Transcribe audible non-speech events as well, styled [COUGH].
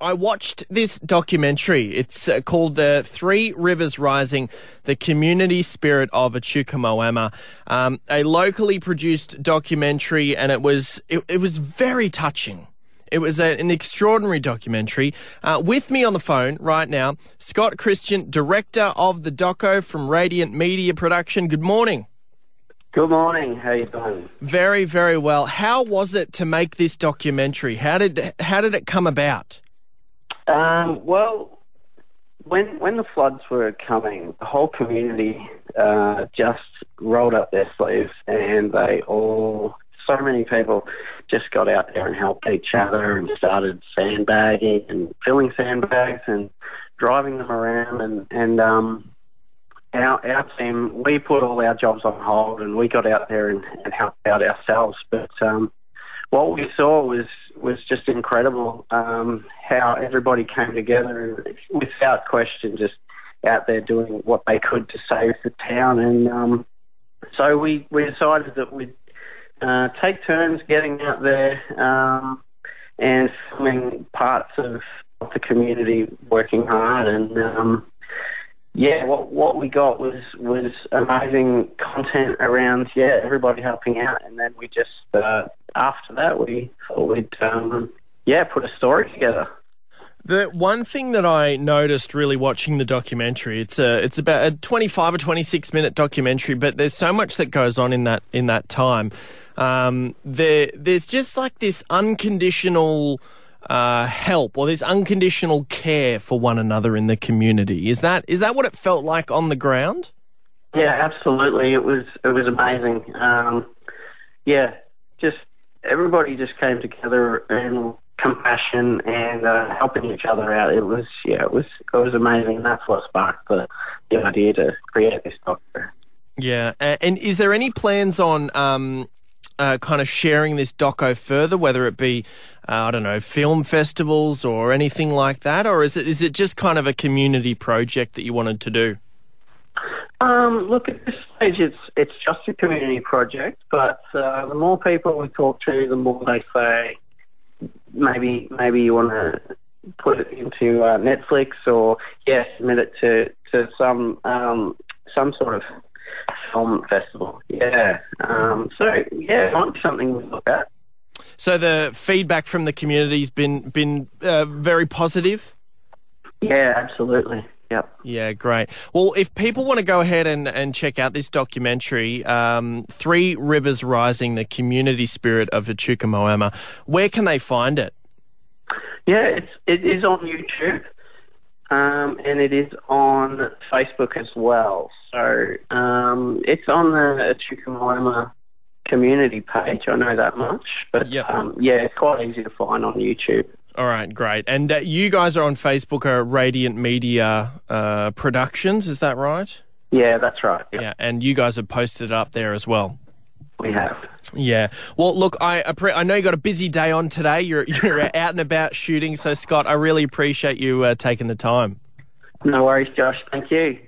I watched this documentary. It's uh, called uh, Three Rivers Rising The Community Spirit of Echuca Moama, um, a locally produced documentary, and it was, it, it was very touching. It was a, an extraordinary documentary. Uh, with me on the phone right now, Scott Christian, director of the doco from Radiant Media Production. Good morning. Good morning. How are you doing? Very, very well. How was it to make this documentary? How did how did it come about? Um, well, when when the floods were coming, the whole community uh, just rolled up their sleeves, and they all, so many people, just got out there and helped each other and started sandbagging and filling sandbags and driving them around, and and um, our our team we put all our jobs on hold and we got out there and, and helped out ourselves. But um, what we saw was was just incredible. Um, how everybody came together and without question, just out there doing what they could to save the town. And um, so we we decided that we'd uh, take turns getting out there um, and filming parts of, the community working hard and. Um, yeah, what what we got was was amazing content around yeah everybody helping out, and then we just uh, after that we thought we'd um, yeah put a story together. The one thing that I noticed really watching the documentary, it's a it's about a 25 or 26 minute documentary, but there's so much that goes on in that in that time. Um, there there's just like this unconditional uh, help or this unconditional care for one another in the community. Is that is that what it felt like on the ground? Yeah, absolutely. It was it was amazing. Um, yeah, just everybody just came together and compassion and uh, helping each other out. It was yeah, it was it was amazing. And that's what sparked the, the idea to create this doctor. Yeah, and is there any plans on um, uh, kind of sharing this doco further, whether it be, uh, I don't know, film festivals or anything like that, or is it is it just kind of a community project that you wanted to do? Um, look, at this stage, it's it's just a community project, but uh, the more people we talk to, the more they say maybe maybe you want to put it into uh, Netflix or yeah, submit it to to some um, some sort of film festival. Yeah. Um, so yeah, it might be something we look at. So the feedback from the community's been been uh, very positive. Yeah, absolutely. Yep. Yeah, great. Well, if people want to go ahead and, and check out this documentary, um, Three Rivers Rising, the community spirit of Echuca Moama, where can they find it? Yeah, it's it is on YouTube. Um, and it is on Facebook as well. So um, it's on the Echuca community page. I know that much, but yep. um, yeah, it's quite easy to find on YouTube. All right, great. And uh, you guys are on Facebook, are Radiant Media uh, Productions, is that right? Yeah, that's right. Yep. Yeah, and you guys have posted it up there as well. We have. Yeah. Well, look, I I know you got a busy day on today. You're you're [LAUGHS] out and about shooting. So, Scott, I really appreciate you uh, taking the time. No worries, Josh. Thank you.